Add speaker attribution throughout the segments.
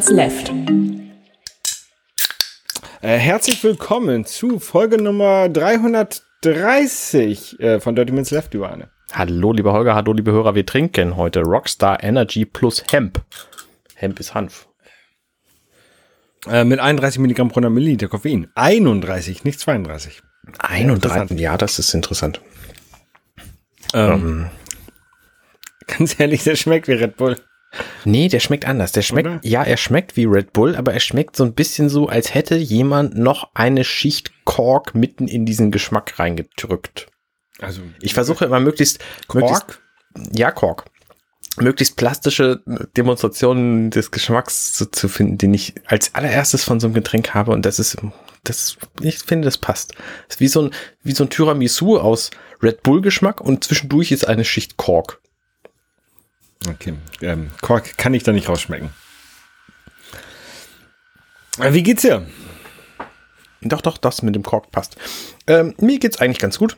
Speaker 1: Minutes Left.
Speaker 2: Äh, herzlich willkommen zu Folge Nummer 330 äh, von Dirty Minutes Left, Johanne.
Speaker 3: Hallo, lieber Holger, hallo, liebe Hörer. Wir trinken heute Rockstar Energy plus Hemp. Hemp ist Hanf.
Speaker 2: Äh, mit 31 Milligramm pro Milliliter Koffein. 31, nicht 32.
Speaker 3: 31, ja, das ist interessant.
Speaker 2: Ähm, ganz ehrlich, der schmeckt wie Red Bull.
Speaker 3: Nee, der schmeckt anders. Der schmeckt,
Speaker 2: Oder?
Speaker 3: ja, er schmeckt wie Red Bull, aber er schmeckt so ein bisschen so, als hätte jemand noch eine Schicht Kork mitten in diesen Geschmack reingedrückt.
Speaker 2: Also,
Speaker 3: Ich versuche immer möglichst, möglichst
Speaker 2: Kork?
Speaker 3: ja, Kork. Möglichst plastische Demonstrationen des Geschmacks zu, zu finden, den ich als allererstes von so einem Getränk habe. Und das ist, das, ich finde, das passt. Das ist wie so ein, wie so ein Tiramisu aus Red Bull Geschmack und zwischendurch ist eine Schicht Kork.
Speaker 2: Okay, ähm, Kork kann ich da nicht rausschmecken. Äh, wie geht's dir?
Speaker 3: Doch, doch, das mit dem Kork passt. Ähm, mir geht's eigentlich ganz gut.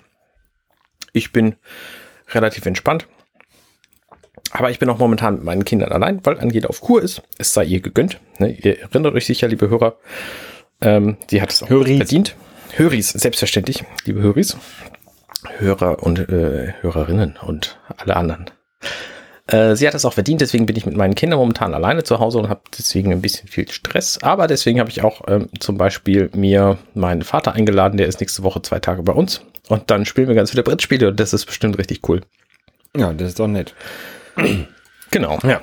Speaker 3: Ich bin relativ entspannt. Aber ich bin auch momentan mit meinen Kindern allein, weil Angela auf Kur ist. Es sei ihr gegönnt. Ne? Ihr erinnert euch sicher, liebe Hörer. Ähm, sie hat es auch
Speaker 2: Höris.
Speaker 3: verdient. Höris, selbstverständlich, liebe Höris. Hörer und äh, Hörerinnen und alle anderen. Äh, sie hat es auch verdient, deswegen bin ich mit meinen Kindern momentan alleine zu Hause und habe deswegen ein bisschen viel Stress. Aber deswegen habe ich auch ähm, zum Beispiel mir meinen Vater eingeladen, der ist nächste Woche zwei Tage bei uns. Und dann spielen wir ganz viele Brettspiele und das ist bestimmt richtig cool.
Speaker 2: Ja, das ist doch nett.
Speaker 3: Genau.
Speaker 2: Ja.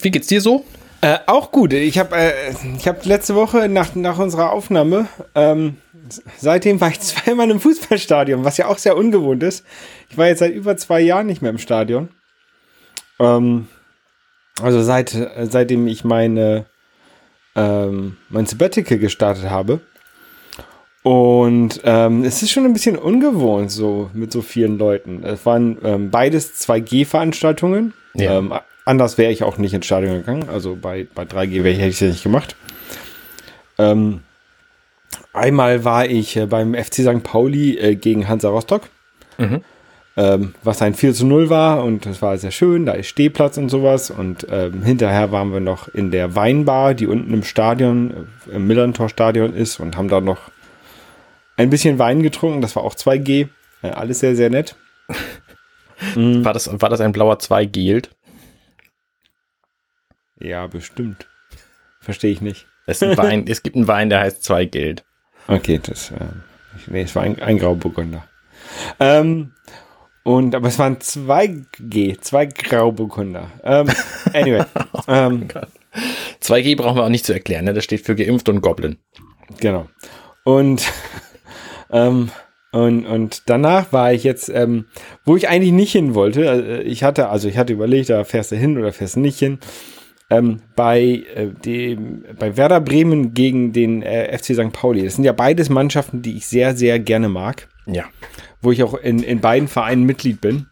Speaker 3: Wie geht's dir so?
Speaker 2: Äh, auch gut. Ich habe äh, ich hab letzte Woche nach, nach unserer Aufnahme, ähm, seitdem war ich zweimal im Fußballstadion, was ja auch sehr ungewohnt ist. Ich war jetzt seit über zwei Jahren nicht mehr im Stadion. Ähm, also seit, seitdem ich meine, ähm, mein Sabbatical gestartet habe. Und ähm, es ist schon ein bisschen ungewohnt so mit so vielen Leuten. Es waren ähm, beides 2G-Veranstaltungen.
Speaker 3: Ja.
Speaker 2: Ähm, anders wäre ich auch nicht ins Stadion gegangen. Also bei, bei 3G wäre ich, hätte ich es nicht gemacht. Ähm, einmal war ich äh, beim FC St. Pauli äh, gegen Hansa Rostock.
Speaker 3: Mhm.
Speaker 2: Ähm, was ein 4 zu 0 war und das war sehr schön, da ist Stehplatz und sowas und ähm, hinterher waren wir noch in der Weinbar, die unten im Stadion, äh, im Millantor Stadion ist und haben da noch ein bisschen Wein getrunken, das war auch 2G, äh, alles sehr, sehr nett.
Speaker 3: War, das, war das ein blauer 2 Geld?
Speaker 2: Ja, bestimmt. Verstehe ich nicht.
Speaker 3: Es, Wein, es gibt einen Wein, der heißt 2 Geld.
Speaker 2: Okay, das, äh, nee, es war ein, ein Grauburgunder. Ähm, und, aber es waren zwei G, zwei Grauburgunder. Ähm, anyway, ähm,
Speaker 3: 2G brauchen wir auch nicht zu erklären, ne? das steht für geimpft und Goblin.
Speaker 2: genau. Und, ähm, und, und danach war ich jetzt, ähm, wo ich eigentlich nicht hin wollte, äh, ich hatte, also ich hatte überlegt, da fährst du hin oder fährst du nicht hin, ähm, bei äh, dem, bei Werder Bremen gegen den äh, FC St. Pauli. Das sind ja beides Mannschaften, die ich sehr, sehr gerne mag.
Speaker 3: Ja.
Speaker 2: Wo ich auch in, in beiden Vereinen Mitglied bin.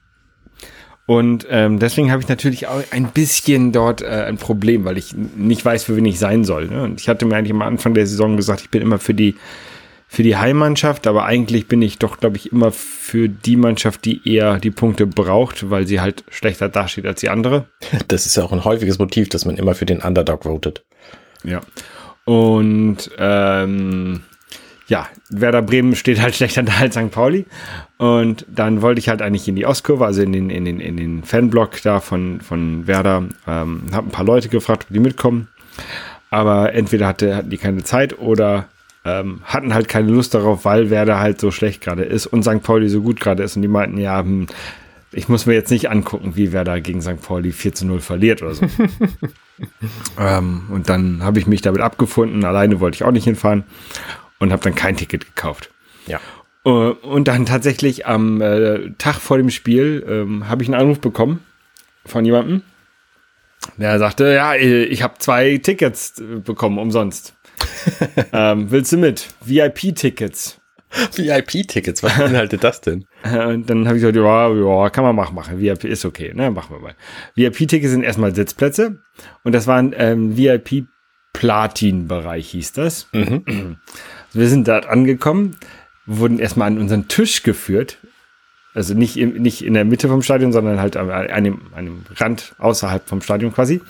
Speaker 2: Und ähm, deswegen habe ich natürlich auch ein bisschen dort äh, ein Problem, weil ich nicht weiß, für wen ich sein soll. Ne? Und ich hatte mir eigentlich am Anfang der Saison gesagt, ich bin immer für die für die Heimmannschaft, aber eigentlich bin ich doch, glaube ich, immer für die Mannschaft, die eher die Punkte braucht, weil sie halt schlechter dasteht als die andere.
Speaker 3: Das ist ja auch ein häufiges Motiv, dass man immer für den Underdog votet.
Speaker 2: Ja. Und ähm, ja, Werder Bremen steht halt schlechter da als St. Pauli. Und dann wollte ich halt eigentlich in die Ostkurve, also in den, in den, in den Fanblock da von, von Werder, ähm, habe ein paar Leute gefragt, ob die mitkommen. Aber entweder hatte, hatten die keine Zeit oder ähm, hatten halt keine Lust darauf, weil Werder halt so schlecht gerade ist und St. Pauli so gut gerade ist. Und die meinten, ja, hm, ich muss mir jetzt nicht angucken, wie Werder gegen St. Pauli 4 zu 0 verliert oder so. ähm, und dann habe ich mich damit abgefunden. Alleine wollte ich auch nicht hinfahren und habe dann kein Ticket gekauft.
Speaker 3: Ja.
Speaker 2: Äh, Und dann tatsächlich am äh, Tag vor dem Spiel ähm, habe ich einen Anruf bekommen von jemandem, der sagte, ja, äh, ich habe zwei Tickets äh, bekommen, umsonst. ähm, willst du mit? VIP-Tickets.
Speaker 3: VIP-Tickets, was beinhaltet das denn?
Speaker 2: Und dann habe ich gesagt, ja, ja, kann man machen, machen. VIP ist okay, ne, machen wir mal. VIP-Tickets sind erstmal Sitzplätze und das waren ähm, VIP-Platin-Bereich hieß das. Wir sind dort angekommen, wurden erstmal an unseren Tisch geführt. Also nicht, im, nicht in der Mitte vom Stadion, sondern halt an einem, einem Rand außerhalb vom Stadion quasi.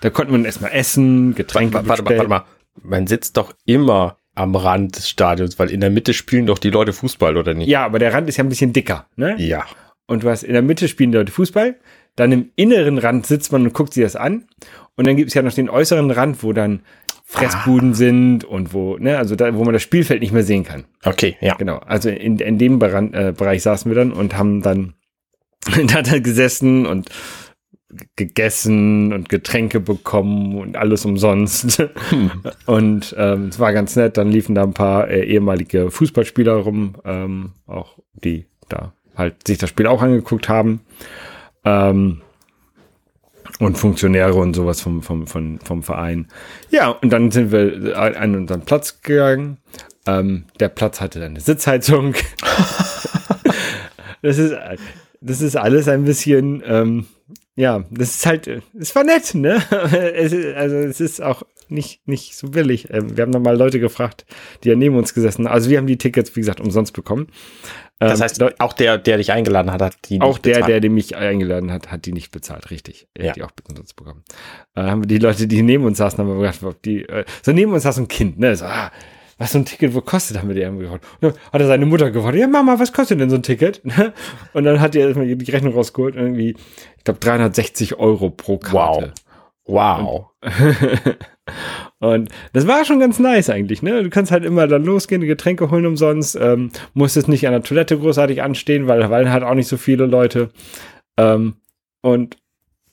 Speaker 2: Da konnte man erstmal essen, Getränke
Speaker 3: warte, warte, warte mal. Man sitzt doch immer am Rand des Stadions, weil in der Mitte spielen doch die Leute Fußball, oder nicht?
Speaker 2: Ja, aber der Rand ist ja ein bisschen dicker, ne?
Speaker 3: Ja.
Speaker 2: Und du hast in der Mitte spielen die Leute Fußball, dann im inneren Rand sitzt man und guckt sich das an. Und dann gibt es ja noch den äußeren Rand, wo dann Fressbuden ah. sind und wo, ne, also da, wo man das Spielfeld nicht mehr sehen kann.
Speaker 3: Okay, ja.
Speaker 2: Genau. Also in, in dem Bereich, äh, Bereich saßen wir dann und haben dann da, da gesessen und gegessen und Getränke bekommen und alles umsonst. Hm. Und ähm, es war ganz nett. Dann liefen da ein paar äh, ehemalige Fußballspieler rum, ähm, auch die da halt sich das Spiel auch angeguckt haben. Ähm, und Funktionäre und sowas vom, vom, vom, vom Verein. Ja, und dann sind wir an unseren Platz gegangen. Ähm, der Platz hatte eine Sitzheizung. das ist, das ist alles ein bisschen, ähm, ja, das ist halt, es war nett, ne? es ist, also es ist auch nicht, nicht so billig. Ähm, wir haben nochmal Leute gefragt, die ja neben uns gesessen haben. Also wir haben die Tickets, wie gesagt, umsonst bekommen.
Speaker 3: Das ähm, heißt, auch der, der dich eingeladen hat, hat
Speaker 2: die Auch der, bezahlt. der, mich eingeladen hat, hat die nicht bezahlt, richtig. Er ja. hat die auch umsonst bekommen. Dann haben wir die Leute, die neben uns saßen, haben wir gedacht, ob die, äh, so neben uns saß ein Kind, ne? So, ah, was so ein Ticket wo kostet, haben wir die irgendwie gefragt. Und dann hat er seine Mutter gefragt, ja Mama, was kostet denn so ein Ticket? Und dann hat er erstmal die Rechnung rausgeholt, irgendwie, ich glaube 360 Euro pro Karte.
Speaker 3: Wow.
Speaker 2: Wow. Und das war schon ganz nice eigentlich, ne? Du kannst halt immer dann losgehen, Getränke holen umsonst, ähm, musstest nicht an der Toilette großartig anstehen, weil, weil halt auch nicht so viele Leute. Ähm, und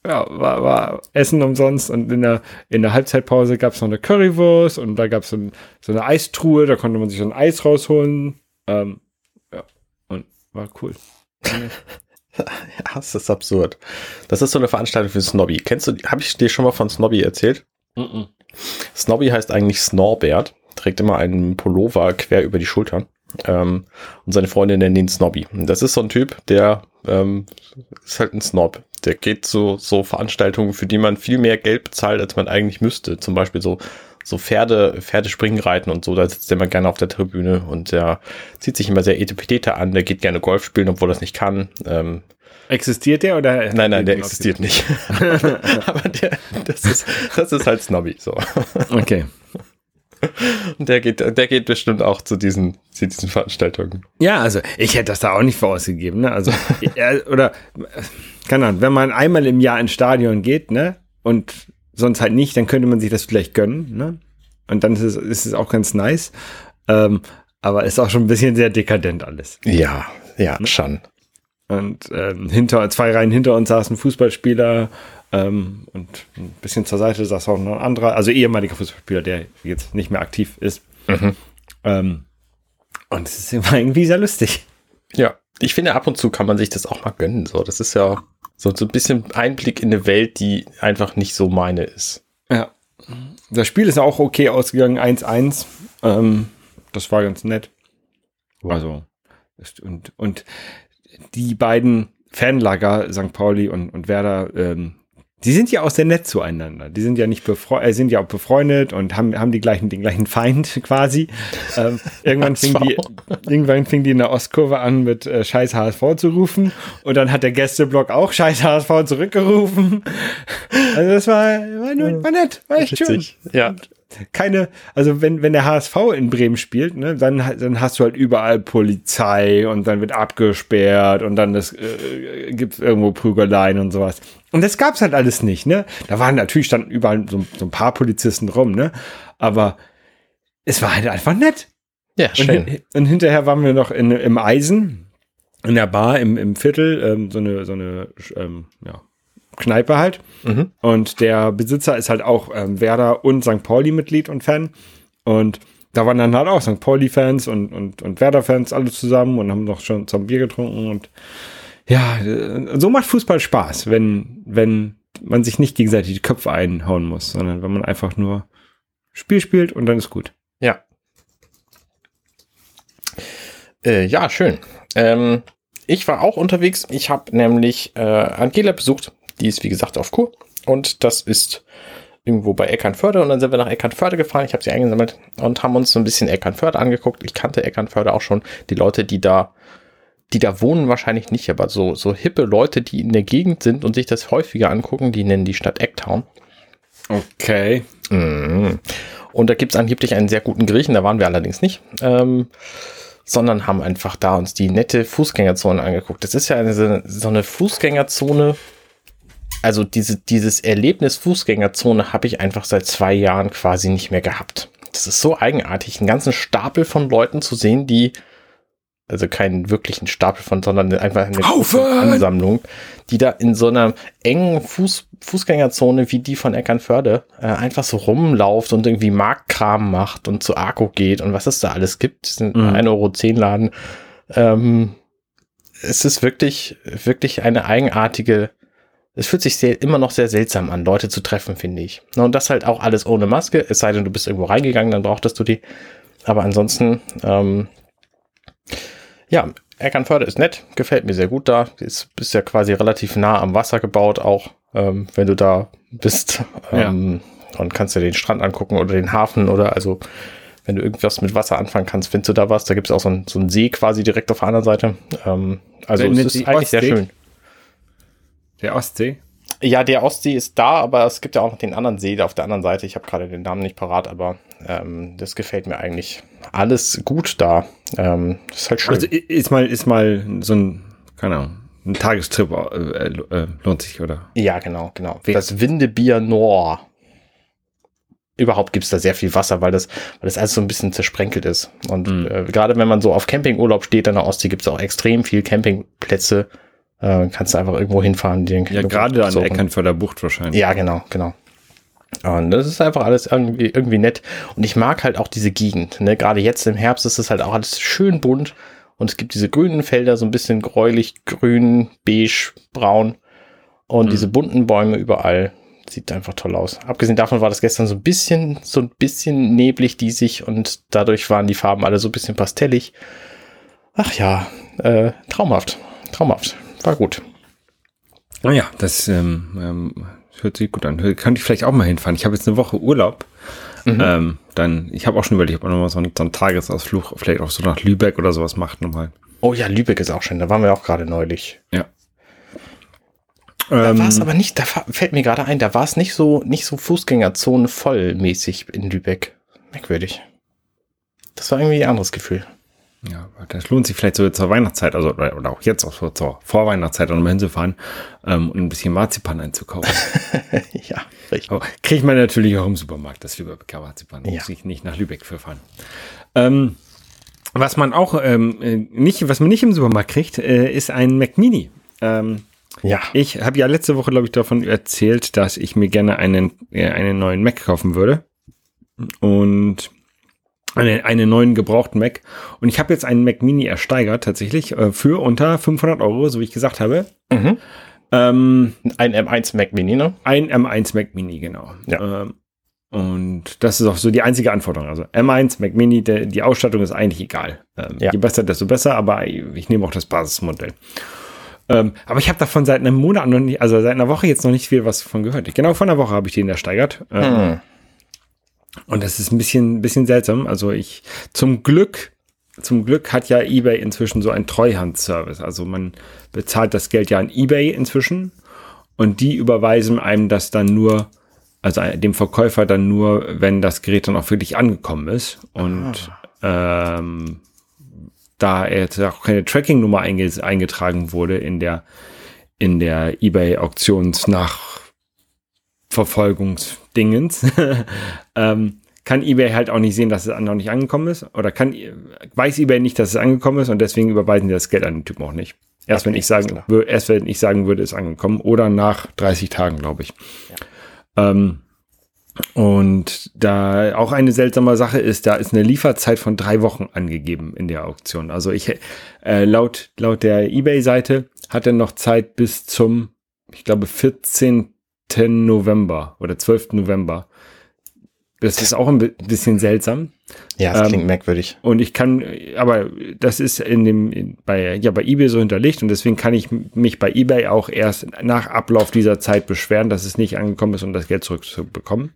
Speaker 2: ja, war, war Essen umsonst und in der, in der Halbzeitpause gab es noch eine Currywurst und da gab es so, ein, so, eine Eistruhe, da konnte man sich so ein Eis rausholen. Ähm, ja, und war cool.
Speaker 3: ja, das ist absurd. Das ist so eine Veranstaltung für Snobby. Kennst du, habe ich dir schon mal von Snobby erzählt? Mm, -mm. Snobby heißt eigentlich Snorbert, trägt immer einen Pullover quer über die Schultern. Ähm, und seine Freundin nennt ihn Snobby. Das ist so ein Typ, der ähm, ist halt ein Snob. Der geht zu so Veranstaltungen, für die man viel mehr Geld bezahlt, als man eigentlich müsste. Zum Beispiel so so Pferde, Pferdespringen reiten und so, da sitzt er immer gerne auf der Tribüne und der zieht sich immer sehr etepetete an, der geht gerne Golf spielen, obwohl er es nicht kann. Ähm,
Speaker 2: Existiert der oder?
Speaker 3: Nein, nein, der existiert nicht. Aber der, das ist, das ist halt Snobby, so.
Speaker 2: Okay.
Speaker 3: Und der geht, der geht bestimmt auch zu diesen, zu diesen Veranstaltungen.
Speaker 2: Ja, also ich hätte das da auch nicht vorausgegeben, ne? Also, oder, keine Ahnung, wenn man einmal im Jahr ins Stadion geht, ne? Und sonst halt nicht, dann könnte man sich das vielleicht gönnen, ne? Und dann ist es, ist es auch ganz nice. Ähm, aber ist auch schon ein bisschen sehr dekadent alles.
Speaker 3: Ja, ja, ne? schon.
Speaker 2: Und ähm, hinter, zwei Reihen hinter uns saßen Fußballspieler ähm, und ein bisschen zur Seite saß auch noch ein anderer, also ehemaliger Fußballspieler, der jetzt nicht mehr aktiv ist. Mhm. Ähm, und es ist immer irgendwie sehr lustig.
Speaker 3: Ja, ich finde, ab und zu kann man sich das auch mal gönnen. So, das ist ja so, so ein bisschen Einblick in eine Welt, die einfach nicht so meine ist.
Speaker 2: Ja. Das Spiel ist auch okay ausgegangen, 1-1. Ähm, das war ganz nett. Also, und, und die beiden Fanlager, St. Pauli und, und Werder, ähm, die sind ja auch sehr nett zueinander. Die sind ja nicht befreundet, äh, sind ja auch befreundet und haben, haben die gleichen, den gleichen Feind quasi. Ähm, irgendwann, fing die, irgendwann fing die in der Ostkurve an, mit äh, Scheiß HSV zu rufen. Und dann hat der Gästeblock auch Scheiß HSV zurückgerufen. Also das war, war, nur, war nett, war echt schön.
Speaker 3: Ja. Und
Speaker 2: keine, also wenn, wenn der HSV in Bremen spielt, ne, dann, dann hast du halt überall Polizei und dann wird abgesperrt und dann das, äh, gibt irgendwo Prügeleien und sowas. Und das gab's halt alles nicht, ne? Da waren natürlich standen überall so, so ein paar Polizisten rum, ne? Aber es war halt einfach nett.
Speaker 3: Ja, schön.
Speaker 2: Und, und hinterher waren wir noch in, im Eisen, in der Bar im, im Viertel, ähm, so eine, so eine, ähm, ja, Kneipe halt. Mhm. Und der Besitzer ist halt auch ähm, Werder und St. Pauli-Mitglied und Fan. Und da waren dann halt auch St. Pauli-Fans und, und, und Werder-Fans alle zusammen und haben noch schon zum Bier getrunken. Und ja, so macht Fußball Spaß, wenn, wenn man sich nicht gegenseitig die Köpfe einhauen muss, sondern wenn man einfach nur Spiel spielt und dann ist gut.
Speaker 3: Ja. Äh, ja, schön. Ähm, ich war auch unterwegs. Ich habe nämlich äh, Angela besucht. Die ist, wie gesagt, auf Kur. Und das ist irgendwo bei Eckernförde. Und dann sind wir nach Eckernförde gefahren. Ich habe sie eingesammelt und haben uns so ein bisschen Eckernförde angeguckt. Ich kannte Eckernförde auch schon. Die Leute, die da die da wohnen wahrscheinlich nicht, aber so, so hippe Leute, die in der Gegend sind und sich das häufiger angucken, die nennen die Stadt Ecktown.
Speaker 2: Okay.
Speaker 3: Mhm. Und da gibt es angeblich einen sehr guten Griechen, da waren wir allerdings nicht, ähm, sondern haben einfach da uns die nette Fußgängerzone angeguckt. Das ist ja eine, so eine Fußgängerzone, also diese, dieses Erlebnis Fußgängerzone habe ich einfach seit zwei Jahren quasi nicht mehr gehabt. Das ist so eigenartig, einen ganzen Stapel von Leuten zu sehen, die also keinen wirklichen Stapel von, sondern einfach eine Ansammlung, die da in so einer engen Fuß, Fußgängerzone wie die von Eckernförde äh, einfach so rumlauft und irgendwie Marktkram macht und zu Arco geht und was es da alles gibt. Das sind mhm. 1,10 Euro Laden. Ähm, es ist wirklich, wirklich eine eigenartige, es fühlt sich sehr, immer noch sehr seltsam an, Leute zu treffen, finde ich. Und das halt auch alles ohne Maske, es sei denn, du bist irgendwo reingegangen, dann brauchtest du die. Aber ansonsten, ähm, ja, Eckernförde ist nett, gefällt mir sehr gut da. Ist, ist ja quasi relativ nah am Wasser gebaut, auch ähm, wenn du da bist. Ähm, ja. Und kannst dir den Strand angucken oder den Hafen oder also wenn du irgendwas mit Wasser anfangen kannst, findest du da was. Da gibt es auch so, ein, so einen See quasi direkt auf der anderen Seite. Ähm, also es ist eigentlich Ostsee? sehr schön.
Speaker 2: Der Ostsee?
Speaker 3: Ja, der Ostsee ist da, aber es gibt ja auch noch den anderen See auf der anderen Seite. Ich habe gerade den Namen nicht parat, aber ähm, das gefällt mir eigentlich alles gut da. Ähm, das ist halt schön. Also
Speaker 2: ist mal, ist mal so ein, keine Ahnung, ein Tagestrip äh, äh, lohnt sich, oder?
Speaker 3: Ja, genau, genau. Das Windebier Nord. Überhaupt gibt's da sehr viel Wasser, weil das, weil das alles so ein bisschen zersprenkelt ist. Und mhm. äh, gerade wenn man so auf Campingurlaub steht an der Ostsee, gibt's auch extrem viel Campingplätze. Äh, kannst du einfach irgendwo hinfahren.
Speaker 2: Den ja, gerade an der Eckernförder Bucht wahrscheinlich.
Speaker 3: Ja, genau, genau. Und das ist einfach alles irgendwie, irgendwie nett. Und ich mag halt auch diese Gegend. Ne? Gerade jetzt im Herbst ist es halt auch alles schön bunt. Und es gibt diese grünen Felder, so ein bisschen gräulich, grün, beige, braun. Und mhm. diese bunten Bäume überall. Sieht einfach toll aus. Abgesehen davon war das gestern so ein bisschen, so ein bisschen neblig, diesig. Und dadurch waren die Farben alle so ein bisschen pastellig. Ach ja, äh, traumhaft. Traumhaft. War gut.
Speaker 2: Naja, das ähm, ähm hört sich gut an. Könnte ich vielleicht auch mal hinfahren. Ich habe jetzt eine Woche Urlaub. Mhm. Ähm, dann, ich habe auch schon überlegt, ob man nochmal so einen, so einen Tagesausflug vielleicht auch so nach Lübeck oder sowas macht nochmal.
Speaker 3: Oh ja, Lübeck ist auch schön. Da waren wir auch gerade neulich.
Speaker 2: Ja.
Speaker 3: Da ähm, war es aber nicht, da fällt mir gerade ein, da war es nicht so, nicht so Fußgängerzone vollmäßig in Lübeck. Merkwürdig. Das war irgendwie ein anderes Gefühl.
Speaker 2: Ja, das lohnt sich vielleicht so zur Weihnachtszeit, also oder auch jetzt auch so zur Vorweihnachtszeit auch nochmal hinzufahren ähm, und ein bisschen Marzipan einzukaufen.
Speaker 3: ja, richtig.
Speaker 2: kriegt man natürlich auch im Supermarkt, das Lübecker Marzipan. Ja. Muss ich nicht nach Lübeck für fahren. Ähm, was man auch ähm, äh, nicht, was man nicht im Supermarkt kriegt, äh, ist ein Mac Mini. Ähm, ja. Ich habe ja letzte Woche, glaube ich, davon erzählt, dass ich mir gerne einen, äh, einen neuen Mac kaufen würde. Und eine, einen neuen gebrauchten Mac. Und ich habe jetzt einen Mac Mini ersteigert, tatsächlich, äh, für unter 500 Euro, so wie ich gesagt habe.
Speaker 3: Mhm. Ähm, ein M1 Mac Mini, ne?
Speaker 2: Ein M1 Mac Mini, genau.
Speaker 3: Ja.
Speaker 2: Ähm, und das ist auch so die einzige Anforderung. Also M1 Mac Mini, der, die Ausstattung ist eigentlich egal. Ähm, ja. Je besser, desto besser, aber ich nehme auch das Basismodell. Ähm, aber ich habe davon seit einem Monat noch nicht, also seit einer Woche jetzt noch nicht viel was davon gehört. Genau vor einer Woche habe ich den ersteigert. Ähm, hm. Und das ist ein bisschen, ein bisschen seltsam. Also ich, zum Glück, zum Glück hat ja eBay inzwischen so einen Treuhandservice. Also man bezahlt das Geld ja an eBay inzwischen und die überweisen einem das dann nur, also dem Verkäufer dann nur, wenn das Gerät dann auch wirklich angekommen ist. Und ah. ähm, da jetzt auch keine Tracking-Nummer eingetragen wurde in der, in der eBay Auktionsnach Verfolgungsdingens, ähm, kann eBay halt auch nicht sehen, dass es noch nicht angekommen ist. Oder kann, weiß eBay nicht, dass es angekommen ist und deswegen überweisen die das Geld an den Typen auch nicht. Erst okay, wenn ich sagen, erst wenn ich sagen würde, ist angekommen. Oder nach 30 Tagen, glaube ich. Ja. Ähm, und da auch eine seltsame Sache ist, da ist eine Lieferzeit von drei Wochen angegeben in der Auktion. Also ich äh, laut laut der eBay-Seite hat er noch Zeit bis zum, ich glaube 14. November oder 12. November. Das ist auch ein bisschen seltsam.
Speaker 3: Ja, das ähm, klingt merkwürdig.
Speaker 2: Und ich kann, aber das ist in dem, bei, ja, bei eBay so hinterlegt und deswegen kann ich mich bei eBay auch erst nach Ablauf dieser Zeit beschweren, dass es nicht angekommen ist, um das Geld zurückzubekommen.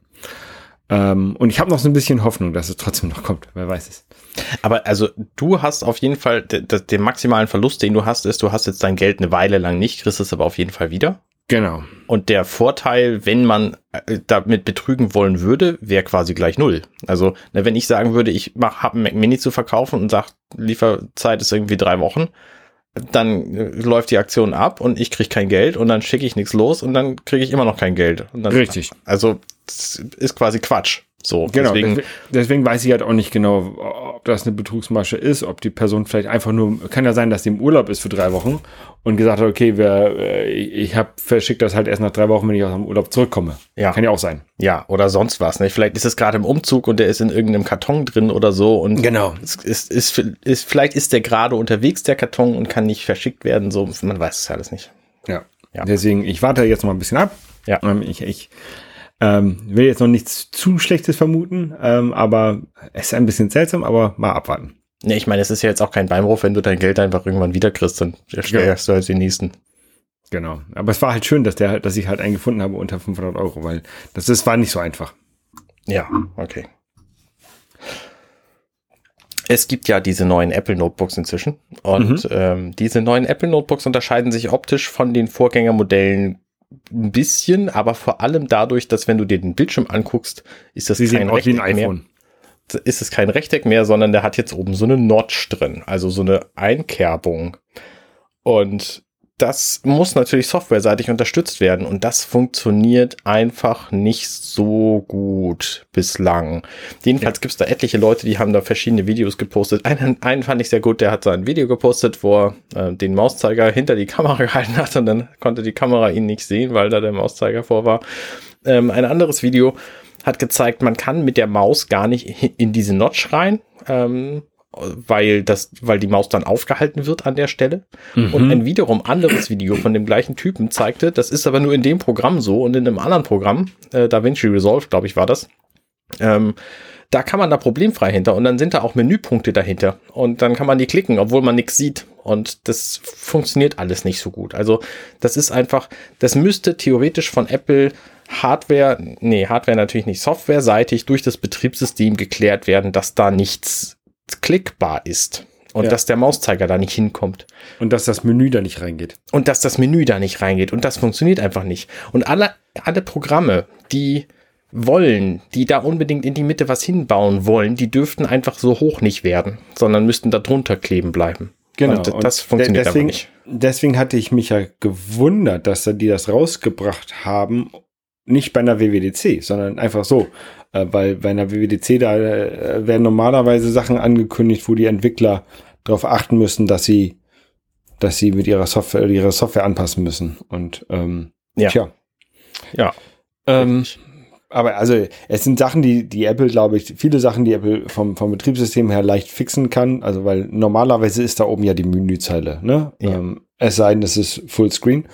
Speaker 2: Ähm, und ich habe noch so ein bisschen Hoffnung, dass es trotzdem noch kommt. Wer weiß es.
Speaker 3: Aber also du hast auf jeden Fall den, den maximalen Verlust, den du hast, ist, du hast jetzt dein Geld eine Weile lang nicht, kriegst es aber auf jeden Fall wieder.
Speaker 2: Genau.
Speaker 3: Und der Vorteil, wenn man äh, damit betrügen wollen würde, wäre quasi gleich null. Also, ne, wenn ich sagen würde, ich mach, hab einen Mac Mini zu verkaufen und sag, Lieferzeit ist irgendwie drei Wochen, dann äh, läuft die Aktion ab und ich krieg kein Geld und dann schicke ich nichts los und dann kriege ich immer noch kein Geld. Dann,
Speaker 2: Richtig.
Speaker 3: Also, das ist quasi Quatsch. So,
Speaker 2: Genau,
Speaker 3: deswegen,
Speaker 2: deswegen, weiß ich halt auch nicht genau, ob das eine Betrugsmasche ist, ob die Person vielleicht einfach nur, kann ja sein, dass die im Urlaub ist für drei Wochen und gesagt hat, okay, wir, äh, ich habe verschickt das halt erst nach drei Wochen, wenn ich aus dem Urlaub zurückkomme.
Speaker 3: Ja.
Speaker 2: Kann ja auch sein.
Speaker 3: ja, oder sonst was. Ne? Vielleicht ist es gerade im Umzug und der ist in irgendeinem Karton drin oder so und
Speaker 2: Genau.
Speaker 3: es ist, ist, ist, vielleicht ist der gerade unterwegs, der Karton, und kann nicht verschickt werden. So, man weiß es alles nicht.
Speaker 2: Ja.
Speaker 3: Ja.
Speaker 2: Deswegen, ich warte jetzt mal ein bisschen ab.
Speaker 3: Ja.
Speaker 2: Ähm, Ich, ich ähm, will jetzt noch nichts zu Schlechtes vermuten, ähm, aber es ist ein bisschen seltsam, aber mal abwarten.
Speaker 3: Ne, ich meine, es ist ja jetzt auch kein Beinbruch, wenn du dein Geld einfach irgendwann wieder kriegst, dann erschwerst du halt den nächsten.
Speaker 2: Genau. Aber es war halt schön, dass der, halt- dass ich halt einen gefunden habe unter 500 Euro, weil das ist, war nicht so einfach.
Speaker 3: Ja, okay. Es gibt ja diese neuen Apple Notebooks inzwischen. Und ähm, diese neuen Apple Notebooks unterscheiden sich optisch von den Vorgängermodellen ein bisschen, aber vor allem dadurch, dass wenn du dir den Bildschirm anguckst, ist das
Speaker 2: Sie
Speaker 3: kein Rechteck mehr. ist es kein Rechteck mehr, sondern der hat jetzt oben so eine Notch drin, also so eine Einkerbung. Und das muss natürlich softwareseitig unterstützt werden und das funktioniert einfach nicht so gut bislang. Jedenfalls gibt's da etliche Leute, die haben da verschiedene Videos gepostet. Einen, einen fand ich sehr gut, der hat sein Video gepostet, wo er äh, den Mauszeiger hinter die Kamera gehalten hat und dann konnte die Kamera ihn nicht sehen, weil da der Mauszeiger vor war. Ähm, ein anderes Video hat gezeigt, man kann mit der Maus gar nicht in diese Notch rein, ähm, weil das, weil die Maus dann aufgehalten wird an der Stelle. Und ein wiederum anderes Video von dem gleichen Typen zeigte, das ist aber nur in dem Programm so und in einem anderen Programm, äh, DaVinci Resolve, glaube ich, war das. Ähm, da kann man da problemfrei hinter und dann sind da auch Menüpunkte dahinter und dann kann man die klicken, obwohl man nichts sieht und das funktioniert alles nicht so gut. Also das ist einfach, das müsste theoretisch von Apple Hardware, nee, Hardware natürlich nicht, softwareseitig durch das Betriebssystem geklärt werden, dass da nichts klickbar ist und
Speaker 2: Ja.
Speaker 3: dass der Mauszeiger da nicht hinkommt
Speaker 2: Und dass das Menü da nicht reingeht.
Speaker 3: und dass das Menü da nicht reingeht und das funktioniert einfach nicht. Und alle, alle Programme, die wollen, die da unbedingt in die Mitte was hinbauen wollen, die dürften einfach so hoch nicht werden, sondern müssten da drunter kleben bleiben. Und das funktioniert
Speaker 2: de- deswegen,
Speaker 3: nicht.
Speaker 2: Deswegen hatte ich mich ja gewundert, dass die das rausgebracht haben, nicht bei einer WWDC, sondern einfach so. Äh, weil bei einer WWDC, da äh, werden normalerweise Sachen angekündigt, wo die Entwickler darauf achten müssen, dass sie, dass sie mit ihrer Software, ihre Software anpassen müssen. Und ähm,
Speaker 3: Ja.
Speaker 2: tja.
Speaker 3: Ja.
Speaker 2: Ähm, aber also es sind Sachen, die, die Apple, glaube ich, viele Sachen, die Apple vom, vom Betriebssystem her leicht fixen kann. Also weil normalerweise ist da oben ja die Menüzeile. Ne?
Speaker 3: Ja.
Speaker 2: Ähm, es sei denn, es ist Fullscreen.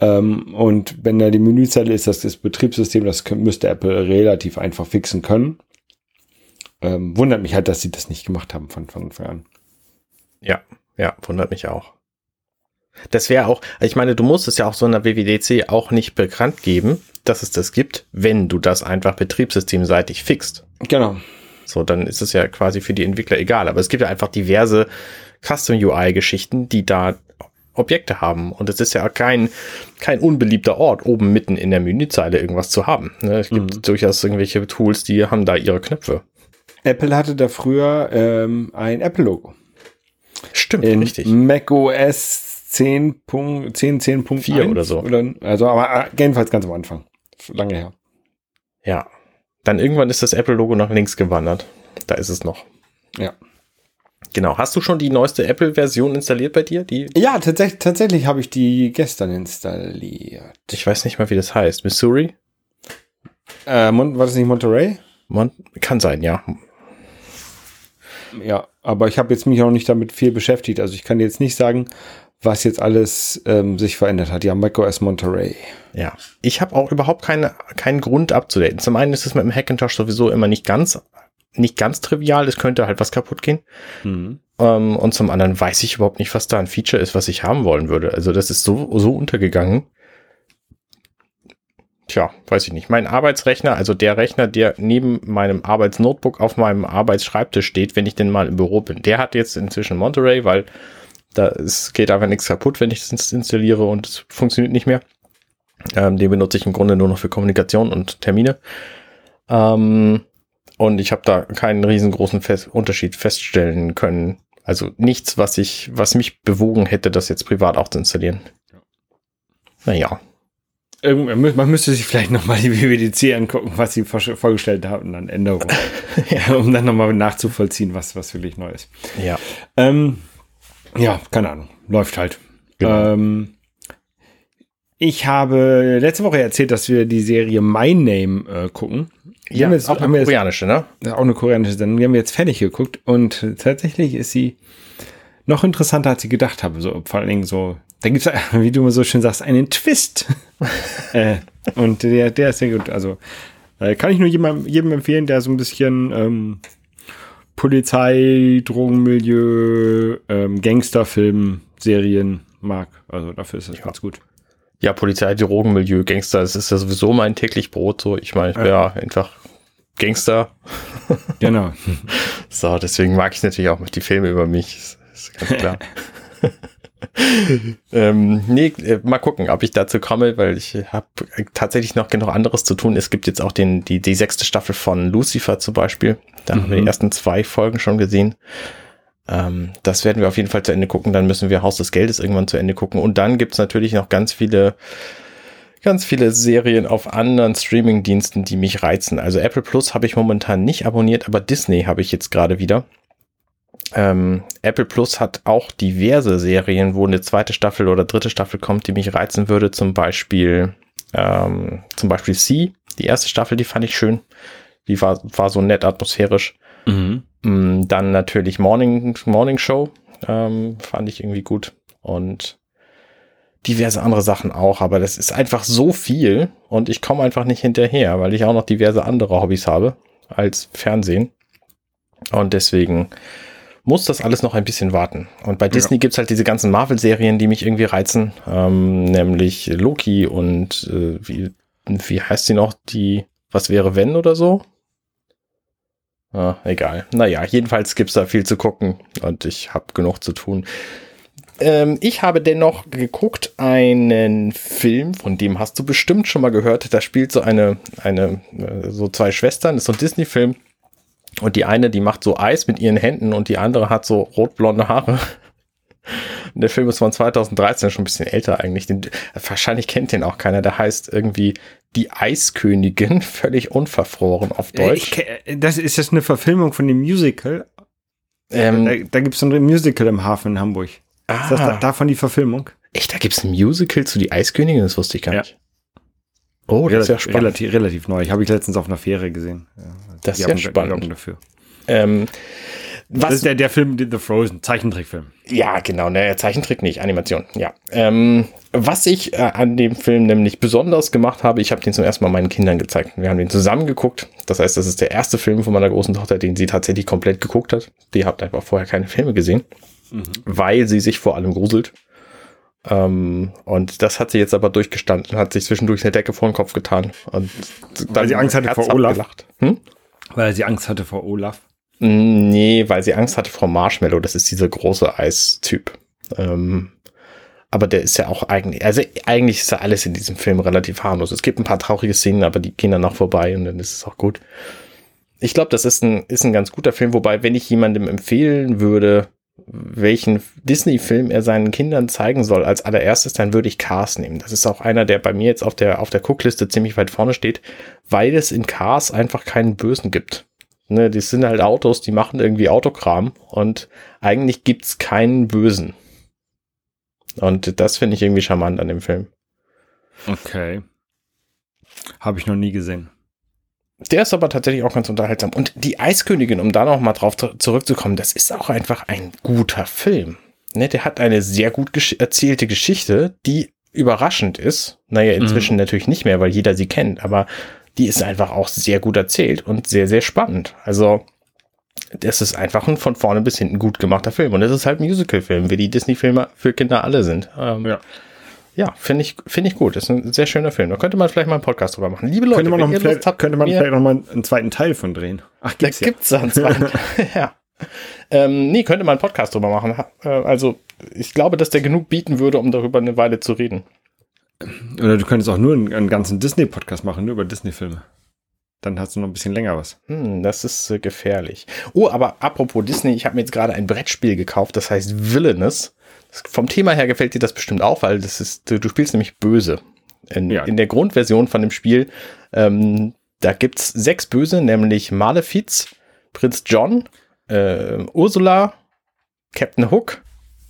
Speaker 2: Ähm, und wenn da die Menüzeile ist, das ist das Betriebssystem, das müsste Apple relativ einfach fixen können. Ähm, wundert mich halt, dass sie das nicht gemacht haben von, von Anfang an.
Speaker 3: Ja, ja, wundert mich auch. Das wäre auch, ich meine, du musst es ja auch so in der WWDC auch nicht bekannt geben, dass es das gibt, wenn du das einfach betriebssystemseitig fixt.
Speaker 2: Genau.
Speaker 3: So, dann ist es ja quasi für die Entwickler egal. Aber es gibt ja einfach diverse Custom-UI-Geschichten, die da Objekte haben. Und es ist ja kein, kein unbeliebter Ort, oben mitten in der Menüzeile irgendwas zu haben. Ne? Es gibt durchaus irgendwelche Tools, die haben da ihre Knöpfe.
Speaker 2: Apple hatte da früher ähm, ein Apple-Logo.
Speaker 3: Stimmt,
Speaker 2: in
Speaker 3: richtig.
Speaker 2: Mac OS 10, 10, 10.1
Speaker 3: Vier oder so.
Speaker 2: Oder, also, aber äh, jedenfalls ganz am Anfang. Lange her.
Speaker 3: Ja. Dann irgendwann ist das Apple-Logo nach links gewandert. Da ist es noch.
Speaker 2: Ja.
Speaker 3: Genau. Hast du schon die neueste Apple-Version installiert bei dir? Die,
Speaker 2: Ja, tatsächlich, tatsächlich habe ich die gestern installiert.
Speaker 3: ich weiß nicht mal, wie das heißt. Missouri?
Speaker 2: Äh, war das nicht Monterey?
Speaker 3: Mon kann sein, ja.
Speaker 2: Ja, aber ich habe jetzt mich auch nicht damit viel beschäftigt. Also ich kann jetzt nicht sagen, was jetzt alles ähm, sich verändert hat. Ja, macOS Monterey.
Speaker 3: Ja. Ich habe auch überhaupt keine, keinen Grund abzudaten. Zum einen ist es mit dem Hackintosh sowieso immer nicht ganz, nicht ganz trivial. Es könnte halt was kaputt gehen.
Speaker 2: Mhm.
Speaker 3: Ähm, und zum anderen weiß ich überhaupt nicht, was da ein Feature ist, was ich haben wollen würde. Also das ist so, so untergegangen. tja, weiß ich nicht. Mein Arbeitsrechner, also der Rechner, der neben meinem Arbeitsnotebook auf meinem Arbeitsschreibtisch steht, wenn ich denn mal im Büro bin, der hat jetzt inzwischen Monterey, weil da ist, geht einfach nichts kaputt, wenn ich das installiere und es funktioniert nicht mehr. Ähm, den benutze ich im Grunde nur noch für Kommunikation und Termine. Ähm, und ich habe da keinen riesengroßen Fest Unterschied feststellen können. Also nichts, was ich, was mich bewogen hätte, das jetzt privat auch zu installieren. Naja.
Speaker 2: Man müsste sich vielleicht nochmal die WWDC angucken, was sie vorgestellt haben, dann Änderungen. ja. Um dann nochmal nachzuvollziehen, was, was wirklich neu ist.
Speaker 3: Ja.
Speaker 2: Ähm, ja, keine Ahnung. Läuft halt. Genau. Ähm, ich habe letzte Woche erzählt, dass wir die Serie My Name äh, gucken.
Speaker 3: Ja, jetzt, auch eine koreanische, ne?
Speaker 2: Auch eine koreanische Sendung. Die haben wir jetzt fertig geguckt und tatsächlich ist sie noch interessanter, als ich gedacht habe. So, vor allen Dingen so, da gibt es, wie du so schön sagst, einen Twist. äh, und der, der ist sehr gut. Also äh, kann ich nur jedem, jedem empfehlen, der so ein bisschen ähm, Polizei, Drogenmilieu, ähm, Gangsterfilm, Serien mag. Also dafür ist es ja. ganz gut.
Speaker 3: Ja, Polizei, Drogenmilieu, Gangster, das ist ja sowieso mein täglich Brot. So, ich meine, ich wäre ja. einfach Gangster.
Speaker 2: Genau.
Speaker 3: so, deswegen mag ich natürlich auch die Filme über mich. Ist, ist ganz klar. ähm, nee, äh, mal gucken, ob ich dazu komme, weil ich habe tatsächlich noch genug anderes zu tun. Es gibt jetzt auch den, die, die sechste Staffel von Lucifer zum Beispiel. Da mhm. haben wir die mhm. ersten zwei Folgen schon gesehen. Ähm, das werden wir auf jeden Fall zu Ende gucken. Dann müssen wir Haus des Geldes irgendwann zu Ende gucken. Und dann gibt's natürlich noch ganz viele ganz viele Serien auf anderen Streaming-Diensten, die mich reizen. Also Apple Plus habe ich momentan nicht abonniert, aber Disney habe ich jetzt gerade wieder. Ähm, Apple Plus hat auch diverse Serien, wo eine zweite Staffel oder dritte Staffel kommt, die mich reizen würde. Zum Beispiel, ähm, zum Beispiel C. Die erste Staffel, die fand ich schön. Die war, war so nett atmosphärisch. Mhm. Mm, dann natürlich Morning, Morning Show, ähm, fand ich irgendwie gut. Und diverse andere Sachen auch, aber das ist einfach so viel und ich komme einfach nicht hinterher, weil ich auch noch diverse andere Hobbys habe als Fernsehen. Und deswegen muss das alles noch ein bisschen warten. Und bei Disney ja. gibt's halt diese ganzen Marvel-Serien, die mich irgendwie reizen, ähm, nämlich Loki und äh, wie, wie heißt sie noch? Die Was wäre wenn oder so? Ah, egal. Naja, jedenfalls gibt's da viel zu gucken und ich habe genug zu tun. Ähm, ich habe dennoch geguckt einen Film, von dem hast du bestimmt schon mal gehört. Da spielt so eine, eine, äh, so zwei Schwestern, das ist so ein Disney-Film. Und die eine, die macht so Eis mit ihren Händen und die andere hat so rotblonde Haare. Der Film ist von 2013, schon ein bisschen älter eigentlich. Den, wahrscheinlich kennt den auch keiner. Der heißt irgendwie Die Eiskönigin, völlig unverfroren auf äh, Deutsch.
Speaker 2: Ich, das ist das eine Verfilmung von dem Musical. Ähm, da da gibt es ein Musical im Hafen in Hamburg. Ah, ist das da, davon die Verfilmung?
Speaker 3: Echt, da gibt es ein Musical zu Die Eiskönigin? Das wusste ich gar nicht.
Speaker 2: Oh, das relativ, ist ja spannend. Relativ, relativ neu. Habe ich letztens auf einer Fähre gesehen. Ja,
Speaker 3: das ist ja spannend.
Speaker 2: Dafür.
Speaker 3: Ähm,
Speaker 2: was, das ist der, der Film The Frozen, Zeichentrickfilm.
Speaker 3: Ja, genau, ne, Zeichentrick nicht, Animation, ja. Ähm, was ich äh, an dem Film nämlich besonders gemacht habe, ich habe den zum ersten Mal meinen Kindern gezeigt. Wir haben den zusammen geguckt. Das heißt, das ist der erste Film von meiner großen Tochter, den sie tatsächlich komplett geguckt hat. Die hat einfach vorher keine Filme gesehen, mhm. weil sie sich vor allem gruselt. Ähm, und das hat sie jetzt aber durchgestanden, hat sich zwischendurch eine Decke vor den Kopf getan. Und
Speaker 2: weil sie Angst hatte vor Olaf. Hm? Weil sie Angst hatte vor Olaf.
Speaker 3: Nee, weil sie Angst hatte vor Marshmallow. Das ist dieser große Eistyp. Ähm, aber der ist ja auch eigentlich, also eigentlich ist ja alles in diesem Film relativ harmlos. Es gibt ein paar traurige Szenen, aber die gehen dann noch vorbei und dann ist es auch gut. Ich glaube, das ist ein, ist ein ganz guter Film, wobei, wenn ich jemandem empfehlen würde, welchen Disney-Film er seinen Kindern zeigen soll als allererstes, dann würde ich Cars nehmen. Das ist auch einer, der bei mir jetzt auf der, auf der Cookliste ziemlich weit vorne steht, weil es in Cars einfach keinen Bösen gibt. Ne, die sind halt Autos, die machen irgendwie Autokram und eigentlich gibt's keinen Bösen. Und das finde ich irgendwie charmant an dem Film.
Speaker 2: Okay. Habe ich noch nie gesehen.
Speaker 3: Der ist aber tatsächlich auch ganz unterhaltsam. Und die Eiskönigin, um da noch mal drauf zurückzukommen, das ist auch einfach ein guter Film. Ne, der hat eine sehr gut gesch erzählte Geschichte, die überraschend ist. Naja, inzwischen mhm. natürlich nicht mehr, weil jeder sie kennt, aber die ist einfach auch sehr gut erzählt und sehr, sehr spannend. Also, das ist einfach ein von vorne bis hinten gut gemachter Film. Und es ist halt ein Musical-Film, wie die Disney-Filme für Kinder alle sind. Ähm, ja. ja, finde ich, finde ich gut. Ist ein sehr schöner Film. Da könnte man vielleicht mal einen Podcast drüber machen. Liebe Leute,
Speaker 2: könnte man, noch,
Speaker 3: ihr
Speaker 2: vielleicht,
Speaker 3: Lust habt,
Speaker 2: könnte man vielleicht noch mal einen zweiten Teil von drehen. Ach,
Speaker 3: Da
Speaker 2: gibt's ja.
Speaker 3: gibt's da einen zweiten. ja. Ähm, nee, könnte man einen Podcast drüber machen. Äh, also, ich glaube, dass der genug bieten würde, um darüber eine Weile zu reden.
Speaker 2: Oder du könntest auch nur einen, einen ganzen Disney-Podcast machen, nur über Disney-Filme. Dann hast du noch ein bisschen länger was.
Speaker 3: Hm, das ist äh, gefährlich. Oh, aber apropos Disney, ich habe mir jetzt gerade ein Brettspiel gekauft, das heißt Villainous. Das, vom Thema her gefällt dir das bestimmt auch, weil das ist, du, du spielst nämlich böse. In,
Speaker 2: Ja.
Speaker 3: in der Grundversion von dem Spiel, ähm, da gibt's sechs Böse, nämlich Malefiz, Prinz John, äh, Ursula, Captain Hook,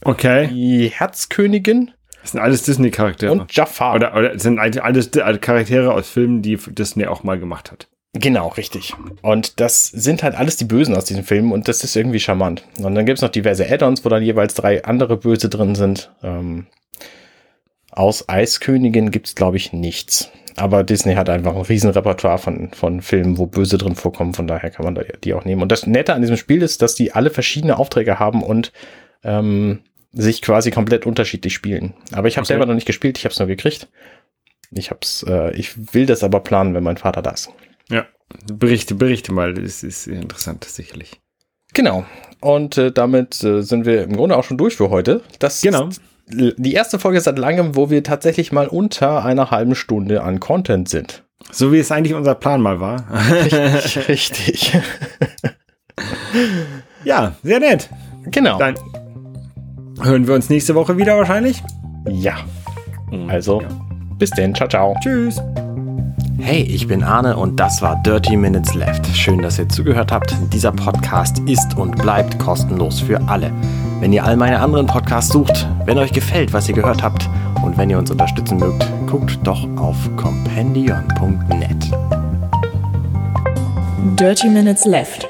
Speaker 2: Okay.
Speaker 3: die Herzkönigin
Speaker 2: Das sind alles Disney-Charaktere.
Speaker 3: und Jafar.
Speaker 2: Oder, oder es sind alles Di- Charaktere aus Filmen, die Disney auch mal gemacht hat.
Speaker 3: Genau, richtig. Und das sind halt alles die Bösen aus diesem Film und das ist irgendwie charmant. Und dann gibt's noch diverse Add-ons, wo dann jeweils drei andere Böse drin sind. Ähm, aus Eiskönigin gibt's glaube ich, nichts. Aber Disney hat einfach ein riesen Repertoire von, von Filmen, wo Böse drin vorkommen. Von daher kann man da die auch nehmen. Und das Nette an diesem Spiel ist, dass die alle verschiedene Aufträge haben und ähm, sich quasi komplett unterschiedlich spielen. Aber ich habe
Speaker 2: Okay.
Speaker 3: selber noch nicht gespielt, ich habe es nur gekriegt. Ich hab's, äh, ich will das aber planen, wenn mein Vater da ist.
Speaker 2: Ja. Berichte, berichte mal. Das ist interessant, sicherlich.
Speaker 3: Genau. Und äh, damit äh, sind wir im Grunde auch schon durch für heute. Das
Speaker 2: Genau.
Speaker 3: ist die erste Folge seit langem, wo wir tatsächlich mal unter einer halben Stunde an Content sind.
Speaker 2: So wie es eigentlich unser Plan mal war.
Speaker 3: Richtig, richtig.
Speaker 2: ja, sehr nett.
Speaker 3: Genau.
Speaker 2: Dann hören wir uns nächste Woche wieder wahrscheinlich.
Speaker 3: Ja.
Speaker 2: Und,
Speaker 3: Also,
Speaker 2: ja.
Speaker 3: bis denn. Ciao, ciao.
Speaker 2: Tschüss.
Speaker 1: Hey, ich bin Arne und das war Dirty Minutes Left. Schön, dass ihr zugehört habt. Dieser Podcast ist und bleibt kostenlos für alle. Wenn ihr all meine anderen Podcasts sucht, wenn euch gefällt, was ihr gehört habt und wenn ihr uns unterstützen mögt, guckt doch auf compendion.net.
Speaker 4: Dirty Minutes Left.